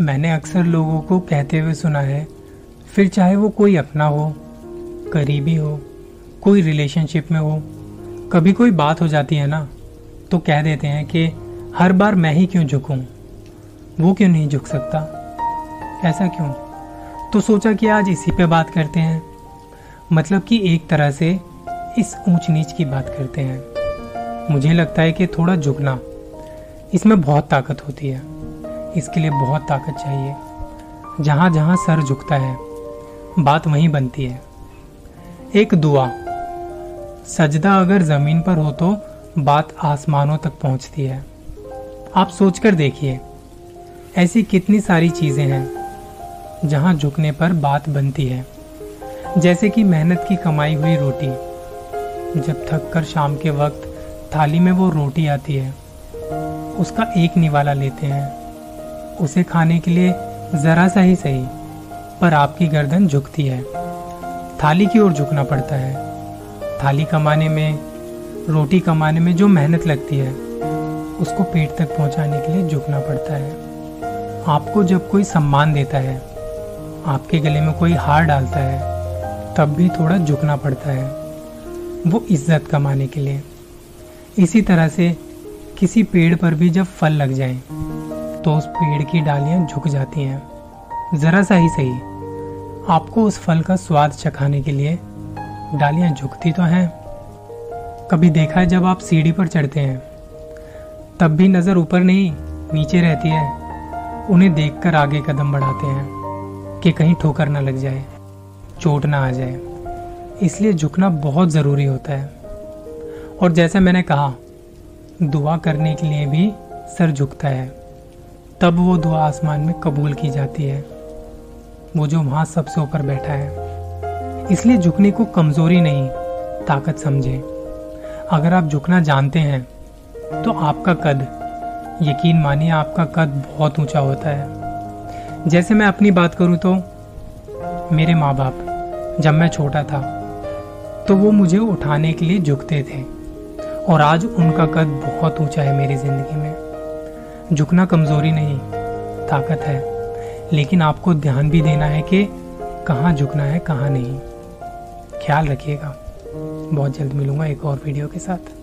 मैंने अक्सर लोगों को कहते हुए सुना है, फिर चाहे वो कोई अपना हो, करीबी हो, कोई रिलेशनशिप में हो, कभी कोई बात हो जाती है ना तो कह देते हैं कि हर बार मैं ही क्यों झुकूं? वो क्यों नहीं झुक सकता? ऐसा क्यों? तो सोचा कि आज इसी पे बात करते हैं। मतलब कि एक तरह से इस ऊंच नीच की बात करते हैं। मुझे लगता है कि थोड़ा झुकना, इसमें बहुत ताकत होती है। इसके लिए बहुत ताकत चाहिए। जहाँ जहाँ सर झुकता है, बात वहीं बनती है। एक दुआ। सजदा अगर ज़मीन पर हो तो बात आसमानों तक पहुँचती है। आप सोचकर देखिए, ऐसी कितनी सारी चीज़ें हैं, जहाँ झुकने पर बात बनती है। जैसे कि मेहनत की कमाई हुई रोटी। जब थक कर शाम के वक्त थाली में वो रोटी आती है, उसका एक निवाला लेते हैं। उसे खाने के लिए जरा सा ही सही, पर आपकी गर्दन झुकती है। थाली की ओर झुकना पड़ता है। थाली कमाने में, रोटी कमाने में जो मेहनत लगती है, उसको पेट तक पहुँचाने के लिए झुकना पड़ता है। आपको जब कोई सम्मान देता है, आपके गले में कोई हार डालता है, तब भी थोड़ा झुकना पड़ता है, वो इज़्ज़त कमाने के लिए। इसी तरह से किसी पेड़ पर भी जब फल लग जाए तो उस पेड़ की डालियाँ झुक जाती हैं। जरा सा ही सही। आपको उस फल का स्वाद चखाने के लिए डालियाँ झुकती तो हैं। कभी देखा है जब आप सीढ़ी पर चढ़ते हैं? तब भी नज़र ऊपर नहीं, नीचे रहती है। उन्हें देखकर आगे कदम बढ़ाते हैं कि कहीं ठोकर ना लग जाए, चोट ना आ जाए। इसलिए झुकना बहुत ज़रूरी होता है। और जैसे मैंने कहा, दुआ करने के लिए भी सर झुकता है। तब वो दुआ आसमान में कबूल की जाती है। वो जो वहाँ सबसे ऊपर बैठा है। इसलिए झुकने को कमज़ोरी नहीं, ताकत समझे। अगर आप झुकना जानते हैं तो आपका कद, यकीन मानिए आपका कद बहुत ऊँचा होता है। जैसे मैं अपनी बात करूँ तो मेरे माँ बाप जब मैं छोटा था तो वो मुझे उठाने के लिए झुकते थे। और आज उनका कद बहुत ऊँचा है मेरी ज़िंदगी में। झुकना कमज़ोरी नहीं, ताकत है। लेकिन आपको ध्यान भी देना है कि कहाँ झुकना है, कहाँ नहीं। ख्याल रखिएगा। बहुत जल्द मिलूँगा एक और वीडियो के साथ।